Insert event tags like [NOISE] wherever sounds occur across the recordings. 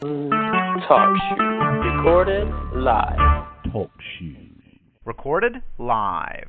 Talk show. Recorded live. Talk show. Recorded live.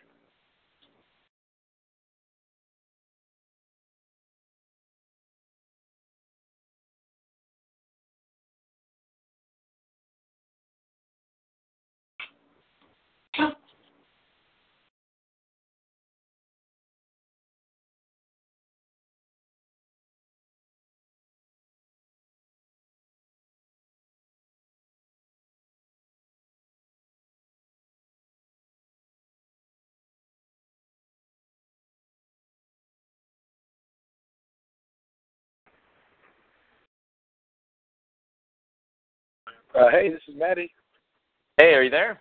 Uh, hey, this is Mattie. Hey, are you there?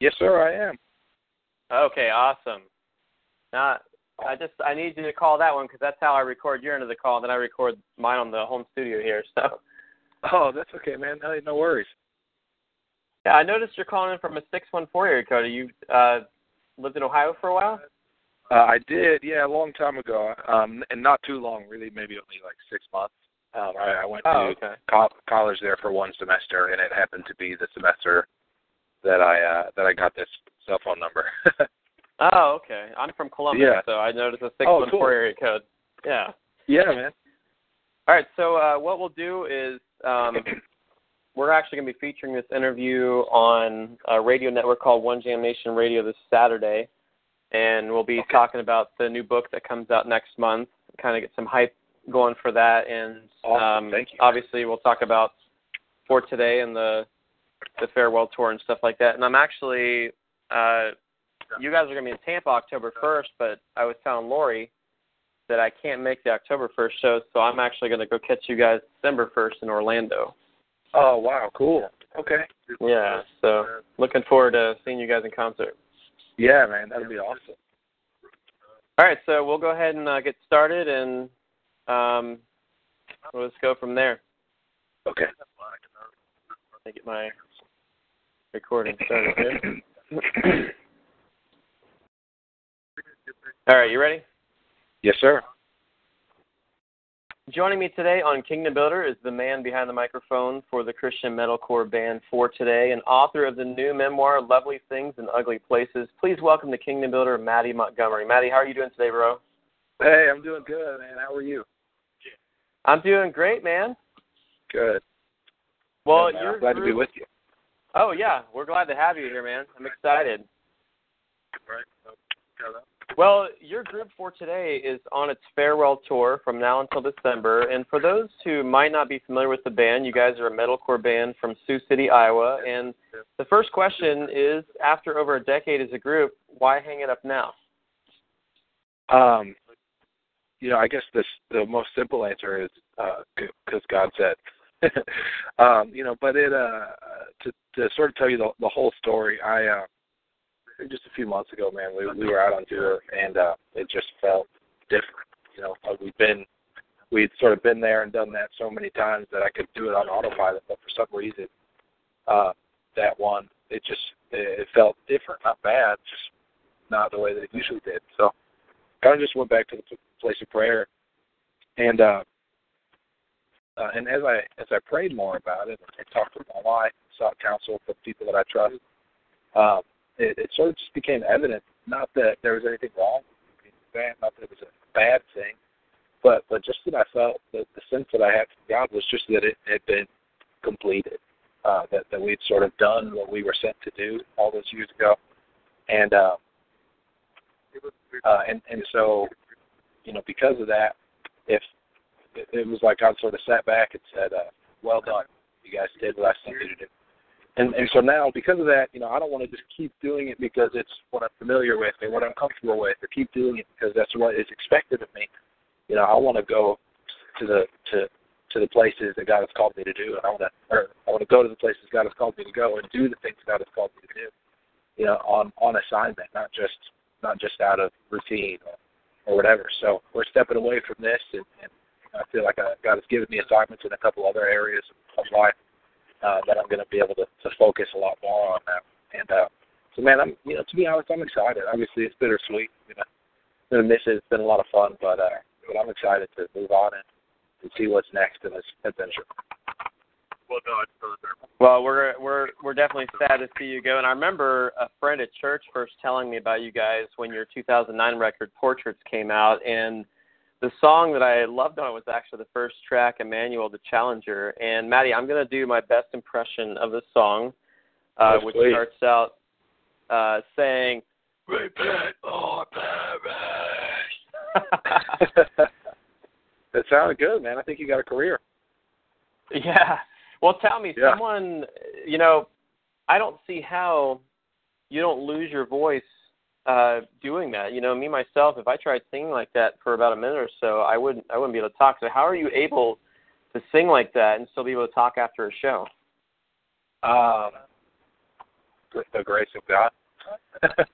Yes, sir, I am. Okay, awesome. Now, I just I need you to call that one because that's how I record your end of the call. and Then I record mine on the home studio here. So. Oh, that's okay, man. Hey, no worries. Yeah, I noticed you're calling in from a six one four area code. You uh, lived in Ohio for a while. Uh, I did, yeah, a long time ago, um, and not too long, really, maybe only like six months. Um, I, I went Oh, to okay. co- college there for one semester, and it happened to be the semester that I uh, that I got this cell phone number. [LAUGHS] Oh, okay. I'm from Columbus, Yeah. so I noticed a six one four area code. Yeah. yeah, man. All right. So uh, what we'll do is um, [CLEARS THROAT] we're actually going to be featuring this interview on a radio network called One Jam Nation Radio this Saturday, and we'll be Okay. talking about the new book that comes out next month. Kind of get some hype going for that, and Awesome. um, obviously we'll talk about for today and the the farewell tour and stuff like that. And I'm actually, uh, you guys are gonna be in Tampa October 1st, but I was telling Lori that I can't make the October 1st show, so I'm actually gonna go catch you guys December 1st in Orlando. Oh wow, cool. Okay. Yeah, so looking forward to seeing you guys in concert. Yeah, man, that'd be awesome. All right, so we'll go ahead and uh, get started, and um, we'll just go from there. Okay. Let me get my recording started here. All right, you ready? Yes, sir. Joining me today on Kingdom Builder is the man behind the microphone for the Christian metalcore band For Today and author of the new memoir Lovely Things and Ugly Places. Please welcome the Kingdom Builder, Mattie Montgomery. Mattie, how are you doing today, bro? Hey, I'm doing good, man. How are you? I'm doing great, man. Good. Well, Good, you're I'm glad to be with you. Oh yeah, we're glad to have you here, man. I'm excited. Right. Well, your group for today is on its farewell tour from now until December. And for those who might not be familiar with the band, you guys are a metalcore band from Sioux City, Iowa. And the first question is after over a decade as a group, why hang it up now? Um, you know, I guess this the most simple answer is because God said. [LAUGHS] um, you know, but it uh to to sort of tell you the the whole story, I uh just a few months ago, man, we we were out on tour and uh it just felt different. You know, like we've been we'd sort of been there and done that so many times that I could do it on autopilot, but for some reason, uh that one it just it felt different, not bad, just not the way that it usually did. So kind of just went back to the place of prayer, and uh, uh, and as I as I prayed more about it, and talked with my wife, sought counsel from people that I trust, um, it, it sort of just became evident. Not that there was anything wrong not that it was a bad thing, but but just that I felt that the sense that I had from God was just that it had been completed, uh, that that we'd sort of done what we were sent to do all those years ago, and. Uh, uh, and and so, you know, because of that, if it, was like I sort of sat back and said, uh, "Well done, you guys did what I sent you to do." And and so now, because of that, you know, I don't want to just keep doing it because it's what I'm familiar with and what I'm comfortable with, or keep doing it because that's what is expected of me. You know, I want to go to the to to the places that God has called me to do, and I want to or I want to go to the places God has called me to go and do the things God has called me to do. You know, on on assignment, not just not just out of routine or, or whatever. So we're stepping away from this, and, and I feel like I, God has given me assignments in a couple other areas of life uh, that I'm going to be able to, to focus a lot more on that. And uh, so, man, I'm you know to be honest, I'm excited. Obviously, it's bittersweet. You know, I'm gonna miss it. It's been a lot of fun, but uh, but I'm excited to move on and, and see what's next in this adventure. Well, we're we're we're definitely sad to see you go. And I remember a friend at church first telling me about you guys when your 2009 record Portraits came out, and the song that I loved on it was actually the first track, Emmanuel the Challenger. And Mattie, I'm gonna do my best impression of the song, uh, Yes, which please. starts out uh, saying, Repent or perish. [LAUGHS] [LAUGHS] that sounded good, man. I think you got a career. Yeah. Well, tell me, Yeah. someone, you know, I don't see how you don't lose your voice uh doing that. You know, me myself, if I tried singing like that for about a minute or so, I wouldn't I wouldn't be able to talk. So how are you able to sing like that and still be able to talk after a show? Um, the grace of God. [LAUGHS]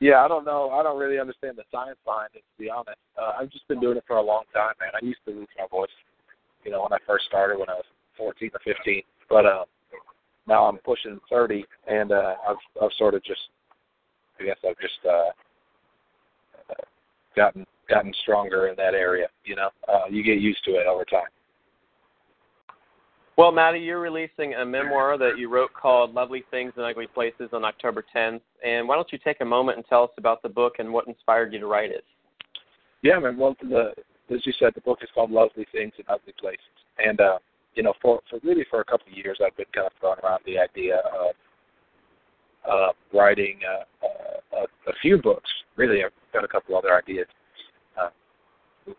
yeah, I don't know. I don't really understand the science behind it, to be honest. Uh, I've just been doing it for a long time, man. I used to lose my voice, you know, when I first started when I was 14 or 15. But uh, now I'm pushing 30, and uh, I've I've sort of just, I guess I've just uh, uh, gotten gotten stronger in that area. You know, uh, you get used to it over time. Well, Mattie, you're releasing a memoir that you wrote called Lovely Things in Ugly Places on October 10th. And why don't you take a moment and tell us about the book and what inspired you to write it? Yeah, man. Well, the as you said, the book is called Lovely Things in Ugly Places, and uh, you know, for for really for a couple of years, I've been kind of throwing around the idea of uh, writing uh, uh, a, few books. Really, I've got a couple other ideas uh,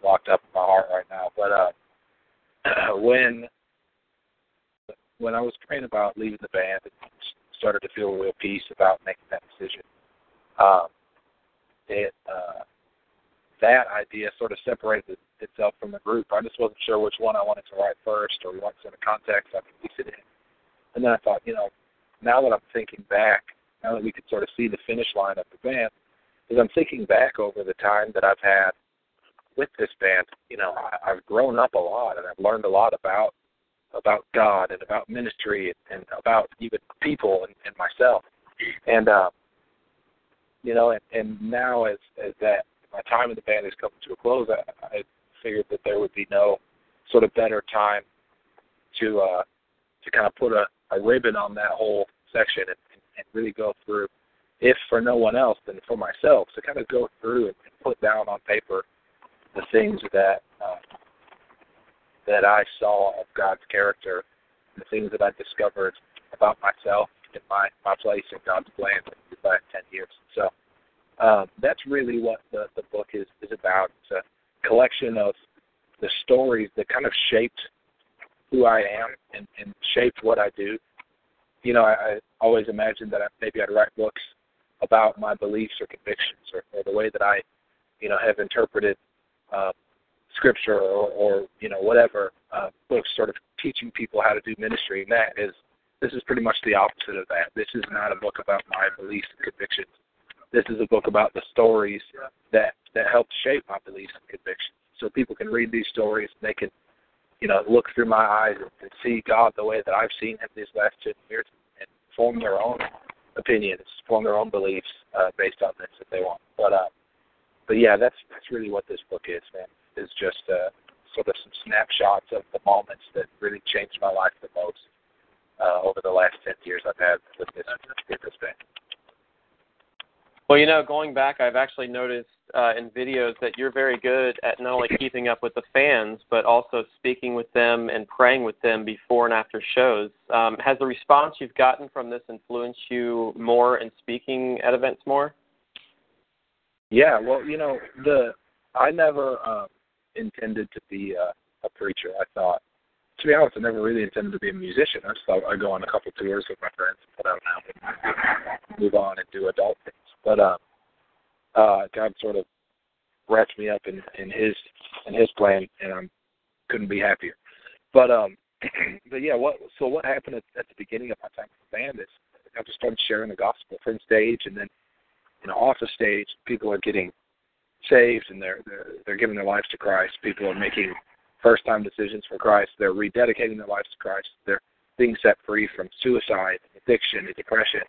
locked up in my heart right now. But uh, [CLEARS THROAT] when when I was praying about leaving the band and started to feel real peace about making that decision. Um, it uh, that idea sort of separated itself from the group. I just wasn't sure which one I wanted to write first or what sort of context I could piece it in. And then I thought, you know, now that I'm thinking back, now that we could sort of see the finish line of the band, is I'm thinking back over the time that I've had with this band. You know, I, I've grown up a lot and I've learned a lot about about God and about ministry and, and about even people and, and myself. And uh, you know, and, and now as as that my time in the band is coming to a close, I, I figured that there would be no sort of better time to uh, to kind of put a, a ribbon on that whole section and, and really go through, if for no one else, then for myself, to kind of go through and, and put down on paper the things that uh, that I saw of God's character, the things that I discovered about myself and my my place in God's plan in these last ten years. So um, that's really what the the book is is about. It's a collection of the stories that kind of shaped who I am and, and shaped what I do. You know, I, I always imagined that I, maybe I'd write books about my beliefs or convictions or, or the way that I, you know, have interpreted uh, scripture or, or you know whatever uh, books sort of teaching people how to do ministry. And that is this is pretty much the opposite of that. This is not a book about my beliefs and convictions. This is a book about the stories that that helped shape my beliefs and convictions. So people can read these stories and they can, you know, look through my eyes and, and see God the way that I've seen Him these last ten years and form their own opinions, form their own beliefs uh, based on this if they want. But uh, but yeah, that's that's really what this book is, man. Is just uh, sort of some snapshots of the moments that really changed my life the most uh, over the last ten years I've had with this with this band. Well, you know, going back, I've actually noticed uh, in videos that you're very good at not only keeping up with the fans, but also speaking with them and praying with them before and after shows. Um, has the response you've gotten from this influenced you more in speaking at events more? Yeah, well, you know, the I never um, intended to be a, a preacher. I thought, to be honest, I never really intended to be a musician. I just thought I'd go on a couple tours with my friends and put out an album, move on and do adult things. But um, uh, God sort of wrapped me up in, in His in His plan, and I couldn't be happier. But um, [CLEARS THROAT] but yeah, what so what happened at, at the beginning of my time with the band is I just started sharing the gospel from stage, and then you know off the stage, people are getting saved and they're they're, they're giving their lives to Christ. People are making first time decisions for Christ. They're rededicating their lives to Christ. They're being set free from suicide, addiction, and depression.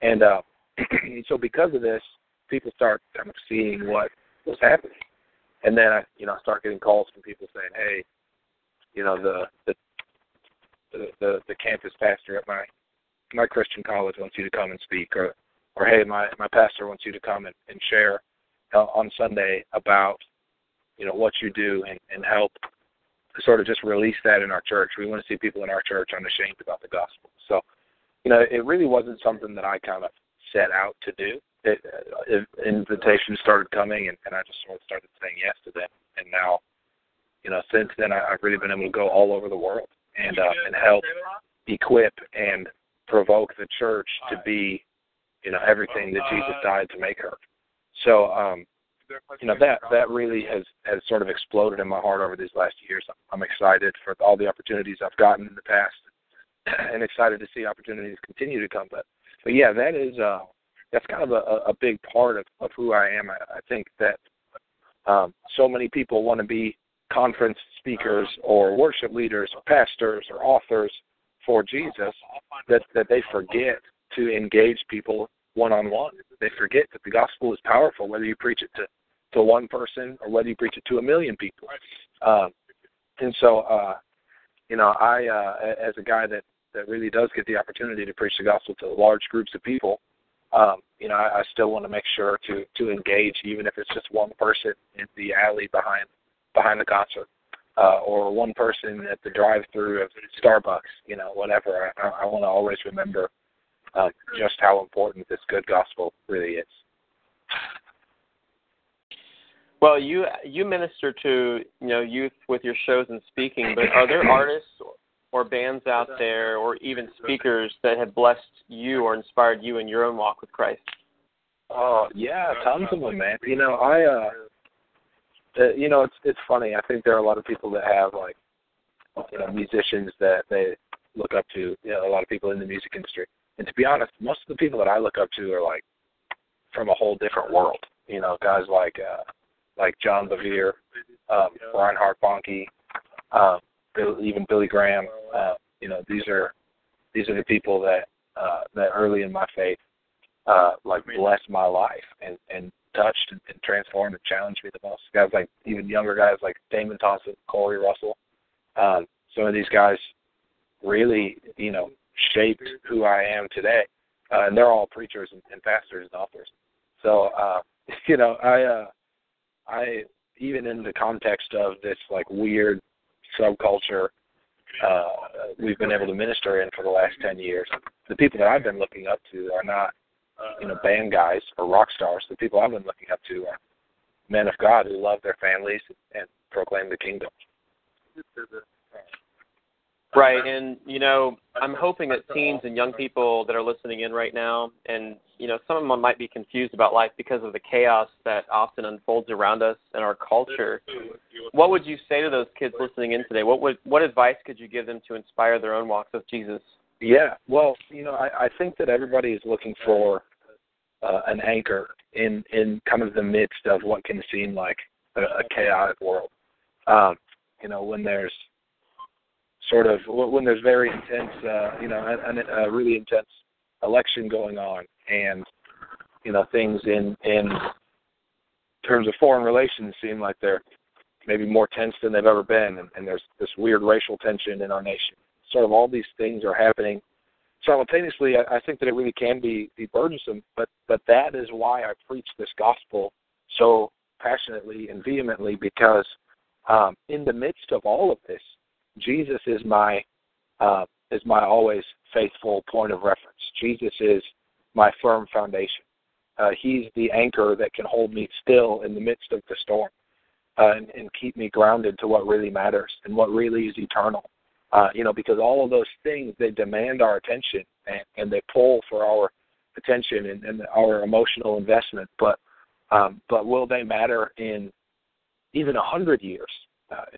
And uh, [CLEARS THROAT] so because of this, people start kind of seeing what was happening. And then I, you know, I start getting calls from people saying, "Hey, you know, the the the the, campus pastor at my my Christian college wants you to come and speak," or or "Hey, my my pastor wants you to come and, and share uh, on Sunday about you know what you do and, and help sort of just release that in our church. We want to see people in our church unashamed about the gospel. So, you know, it really wasn't something that I kind of set out to do. It, uh, invitations started coming, and, and I just sort of started saying yes to them. And now, you know, since then, I, I've really been able to go all over the world and uh, and help equip and provoke the church to be, you know, everything that Jesus died to make her. So, um, you know that that really has has sort of exploded in my heart over these last years. I'm excited for all the opportunities I've gotten in the past, [CLEARS THROAT] and excited to see opportunities continue to come. But but yeah, that is uh that's kind of a, a big part of, of who I am. I, I think that um, so many people want to be conference speakers or worship leaders or pastors or authors for Jesus that that they forget to engage people one on one. They forget that the gospel is powerful, whether you preach it to to one person or whether you preach it to a million people. Um, and so, uh, you know, I uh, as a guy that that really does get the opportunity to preach the gospel to large groups of people, um, you know, I, I still want to make sure to to engage, even if it's just one person in the alley behind behind the concert, uh, or one person at the drive-through of Starbucks. You know, whatever. I, I want to always remember um, just how important this good gospel really is. Well, you you minister to you know youth with your shows and speaking, but are there artists or bands out there or even speakers that have blessed you or inspired you in your own walk with Christ? Oh yeah, tons of them, man. You know, I uh, uh you know, it's it's funny. I think there are a lot of people that have like, you know, musicians that they look up to. You know, a lot of people in the music industry. And to be honest, most of the people that I look up to are like from a whole different world. You know, guys like uh like John Bevere, um, Reinhard Bonnke, um, even Billy Graham. Uh, you know, these are these are the people that uh, that early in my faith uh, like blessed my life and and touched and, and transformed and challenged me the most. Guys like even younger guys like Damon Thompson, Corey Russell. Um, some of these guys really, you know, shaped who I am today. Uh, and they're all preachers and, and pastors and authors. So, uh, [LAUGHS] you know, I, uh, I, even in the context of this like weird subculture, uh, we've been able to minister in for the last 10 years, the people that I've been looking up to are not you know, band guys or rock stars. The people I've been looking up to are men of God who love their families and proclaim the kingdom. Right, and you know, I'm hoping that teens and young people that are listening in right now, and you know, some of them might be confused about life because of the chaos that often unfolds around us in our culture. What would you say to those kids listening in today? What would what advice could you give them to inspire their own walks with Jesus? Yeah, well, you know, I, I think that everybody is looking for uh, an anchor in in kind of the midst of what can seem like a, a chaotic world. Um, you know, when there's sort of when there's very intense, uh, you know, a, a really intense election going on, and you know, things in in terms of foreign relations seem like they're maybe more tense than they've ever been, and, and there's this weird racial tension in our nation. Sort of all these things are happening simultaneously, I, I think that it really can be, be burdensome, but, but that is why I preach this gospel so passionately and vehemently because um, in the midst of all of this, Jesus is my uh, is my always faithful point of reference. Jesus is my firm foundation. Uh, he's the anchor that can hold me still in the midst of the storm uh, and, and keep me grounded to what really matters and what really is eternal. Uh, you know, because all of those things they demand our attention and, and they pull for our attention and, and our emotional investment. But um, but will they matter in even a hundred years?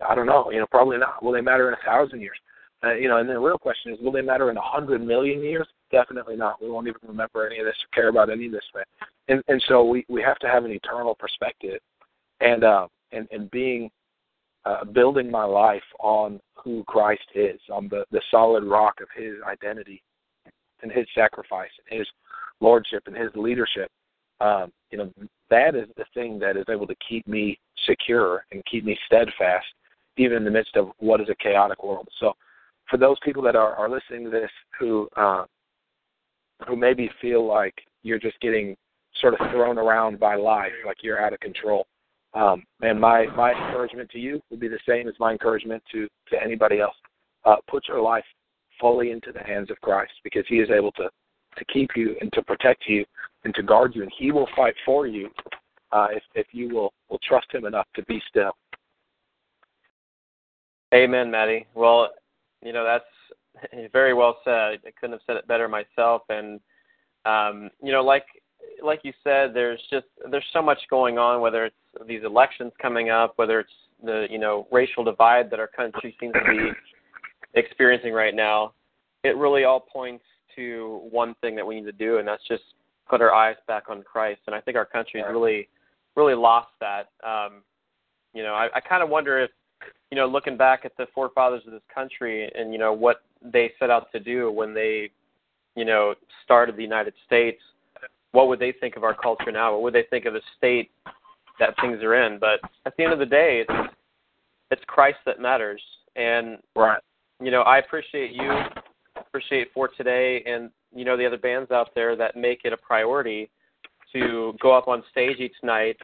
I don't know. You know, probably not. Will they matter in a thousand years? Uh, you know, and the real question is, will they matter in a hundred million years? Definitely not. We won't even remember any of this or care about any of this. And and so we we have to have an eternal perspective, and uh, and and being uh, building my life on who Christ is, on the, the solid rock of his identity and his sacrifice and his lordship and his leadership. Um, you know, that is the thing that is able to keep me secure and keep me steadfast, even in the midst of what is a chaotic world. So, for those people that are, are listening to this who uh, who maybe feel like you're just getting sort of thrown around by life, like you're out of control, um, and my my encouragement to you would be the same as my encouragement to to anybody else. Uh, put your life fully into the hands of Christ because He is able to to keep you and to protect you and to guard you, and He will fight for you uh, if if you will will trust Him enough to be still. Amen, Mattie. Well, you know that's [LAUGHS] very well said. I couldn't have said it better myself. And um, you know, like like you said, there's just there's so much going on. Whether it's these elections coming up, whether it's the you know racial divide that our country seems to be experiencing right now, it really all points to one thing that we need to do, and that's just put our eyes back on Christ. And I think our country has really really lost that. Um, you know, I, I kind of wonder if you know looking back at the forefathers of this country and you know what they set out to do when they you know started the United States what would they think of our culture now? What would they think of the state that things are in? But at the end of the day, it's it's Christ that matters. And right. you know, I appreciate you, appreciate for today, and you know the other bands out there that make it a priority to go up on stage each night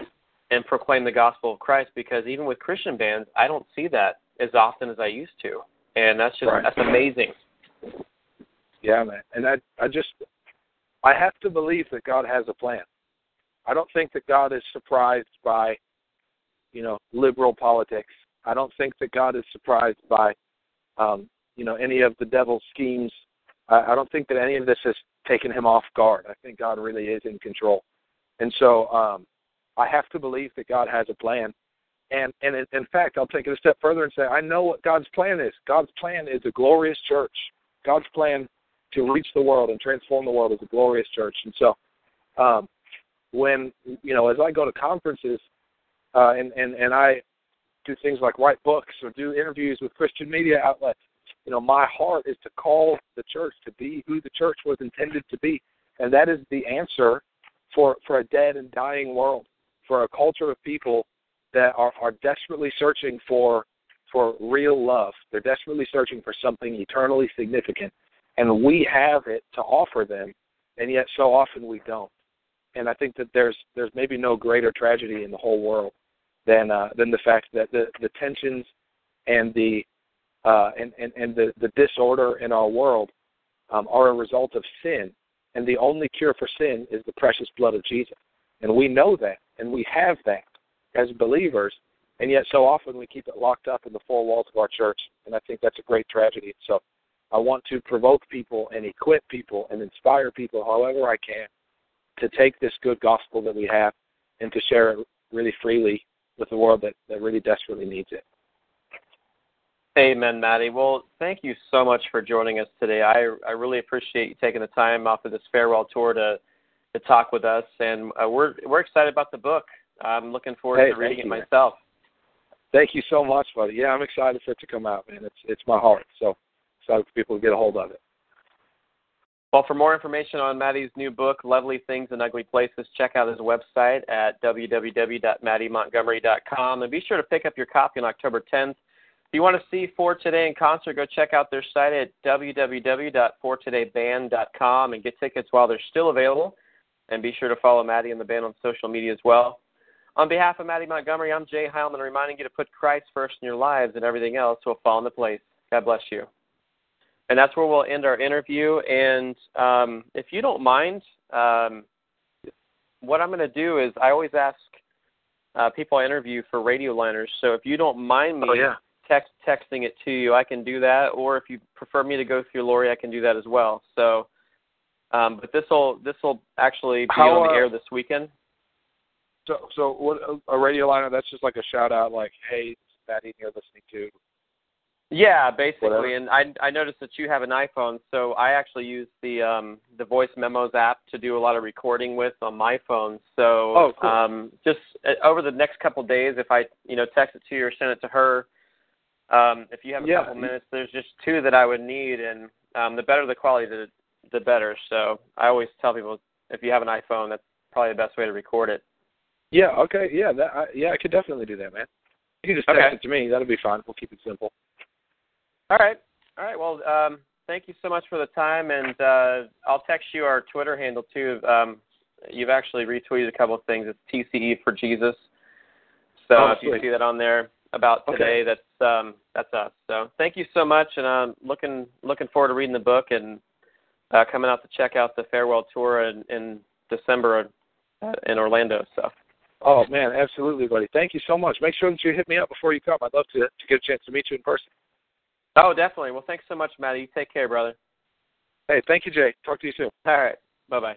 and proclaim the gospel of Christ. Because even with Christian bands, I don't see that as often as I used to, and that's just right. that's amazing. Yeah, man, and I I just I have to believe that God has a plan. I don't think that God is surprised by, you know, liberal politics. I don't think that God is surprised by um, you know any of the devil's schemes. I, I don't think that any of this has taken him off guard. I think God really is in control, and so um, I have to believe that God has a plan. And and in, in fact, I'll take it a step further and say I know what God's plan is. God's plan is a glorious church. God's plan to reach the world and transform the world is a glorious church. And so, um, when you know, as I go to conferences, uh, and and and I do things like write books or do interviews with Christian media outlets, you know, my heart is to call the church to be who the church was intended to be, and that is the answer for for a dead and dying world, for a culture of people that are are desperately searching for for real love. They're desperately searching for something eternally significant, and we have it to offer them, and yet so often we don't. And I think that there's there's maybe no greater tragedy in the whole world than uh, than the fact that the the tensions and the uh, and, and and the the disorder in our world um, are a result of sin, and the only cure for sin is the precious blood of Jesus, and we know that, and we have that as believers, and yet so often we keep it locked up in the four walls of our church, and I think that's a great tragedy. So I want to provoke people and equip people and inspire people however I can to take this good gospel that we have and to share it really freely with the world that, that really desperately needs it. Amen, Mattie. Well, thank you so much for joining us today. I I really appreciate you taking the time off of this farewell tour to to talk with us, and uh, we're we're excited about the book. I'm looking forward hey, to reading it you, myself. Thank you so much, buddy. Yeah, I'm excited for it to come out, man. It's it's my heart. So excited for people to get a hold of it. Well, for more information on Mattie's new book, Lovely Things and Ugly Places, check out his website at www.mattiemontgomery.com. And be sure to pick up your copy on October 10th. If you want to see For Today in concert, go check out their site at www.fortodayband.com and get tickets while they're still available. And be sure to follow Mattie and the band on social media as well. On behalf of Mattie Montgomery, I'm Jay Heilman, reminding you to put Christ first in your lives and everything else will fall into place. God bless you. And that's where we'll end our interview. And um, if you don't mind, um, what I'm going to do is I always ask uh, people I interview for radio liners. So if you don't mind me oh, yeah. Text texting it to you, I can do that. Or if you prefer me to go through Lori, I can do that as well. So, um, but this will this will actually be How, on the air this weekend. So so what a radio liner? That's just like a shout out, like, hey, Mattie, you're listening to. Yeah, basically, Whatever. and I I noticed that you have an iPhone, so I actually use the um the Voice Memos app to do a lot of recording with on my phone. So Oh, cool. um just uh, over the next couple of days, if I you know text it to you or send it to her, um if you have a Yeah. couple minutes, there's just two that I would need, and um the better the quality, the the better. So I always tell people if you have an iPhone, that's probably the best way to record it. Yeah. Okay. Yeah. That. I, yeah. I could definitely do that, man. You can just text Okay. it to me. That'll be fine. We'll keep it simple. All right. All right. Well, um, thank you so much for the time, and uh, I'll text you our Twitter handle too. Um, you've actually retweeted a couple of things. It's TCE for Jesus. So Oh, if you see that on there about Okay. today, that's um, that's us. So thank you so much, and I'm looking looking forward to reading the book and uh, coming out to check out the farewell tour in, in December uh, in Orlando. So Oh man, absolutely, buddy. Thank you so much. Make sure that you hit me up before you come. I'd love to to get a chance to meet you in person. oh, definitely. Well, thanks so much, Mattie. You take care, brother. Hey, thank you, Jay. Talk to you soon. All right. Bye bye.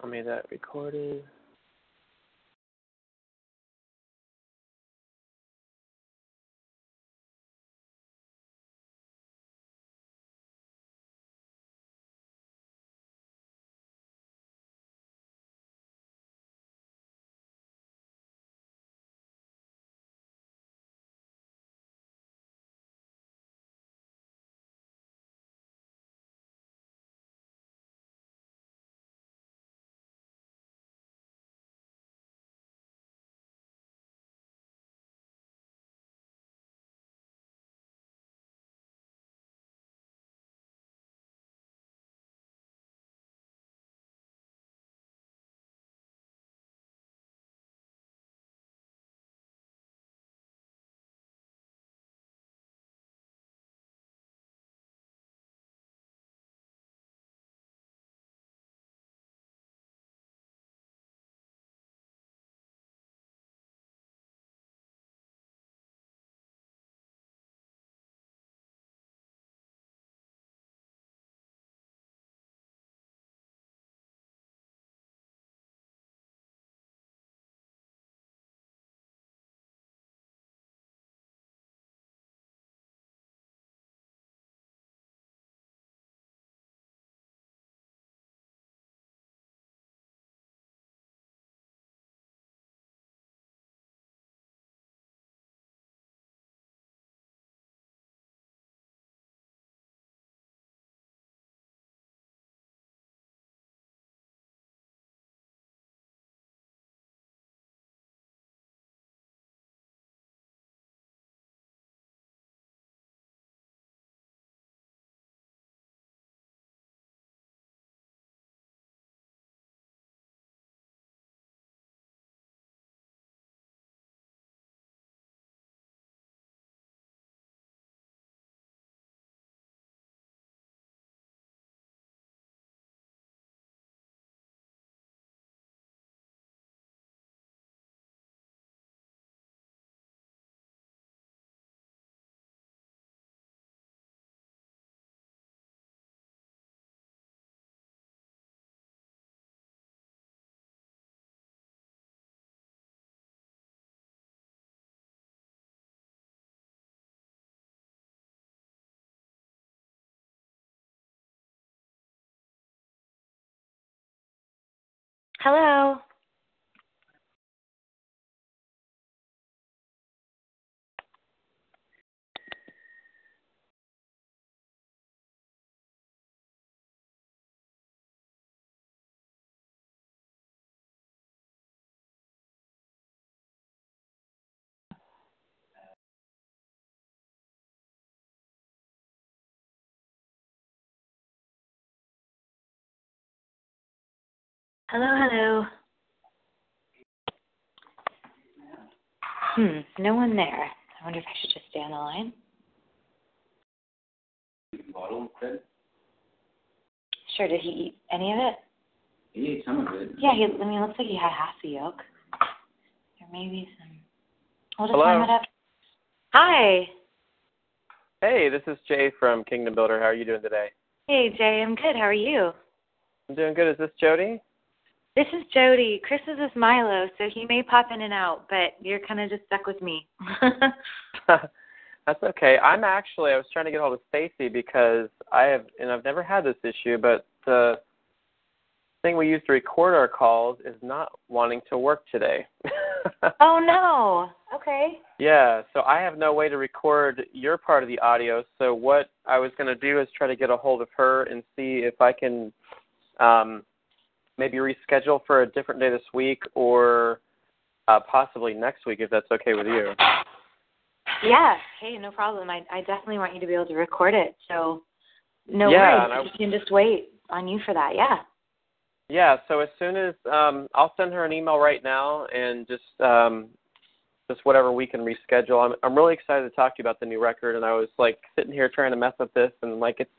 Tell me that recorded. Hello. Hello, hello. Hmm, no one there. I wonder if I should just stay on the line. Sure. Did he eat any of it? He ate some of it. Yeah, he. I mean, it looks like he had half the yolk. There may be some. We'll just Hello? warm it up. Hi. Hey, this is Jay from Kingdom Builder. How are you doing today? Hey, Jay. I'm good. How are you? I'm doing good. Is this Jody? This is Jody. Chris is with Milo, so he may pop in and out, but you're kind of just stuck with me. [LAUGHS] That's okay. I'm actually I was trying to get a hold of Stacy because I have and I've never had this issue, but the thing we use to record our calls is not wanting to work today. [LAUGHS] oh no. Okay. yeah, so I have no way to record your part of the audio. So what I was going to do is try to get a hold of her and see if I can um maybe reschedule for a different day this week or uh possibly next week if that's okay with you. Yeah. Hey, no problem. I I definitely want you to be able to record it. So no Yeah, and I- worries. You can just wait on you for that. Yeah. Yeah, so as soon as um I'll send her an email right now and just um just whatever we can reschedule. I'm I'm really excited to talk to you about the new record and I was like sitting here trying to mess with this and like it's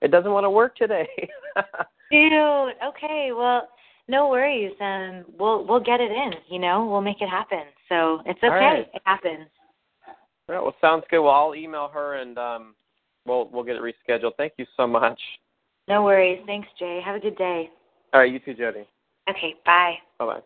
it doesn't want to work today. [LAUGHS] Dude, okay. Well, no worries. Um we'll we'll get it in, you know. We'll make it happen. So, it's okay. Right. It happens. All right, well sounds good. Well I'll email her and um we'll we'll get it rescheduled. Thank you so much. No worries. Thanks, Jay. Have a good day. All right, you too, Jody. Okay, bye. Bye bye.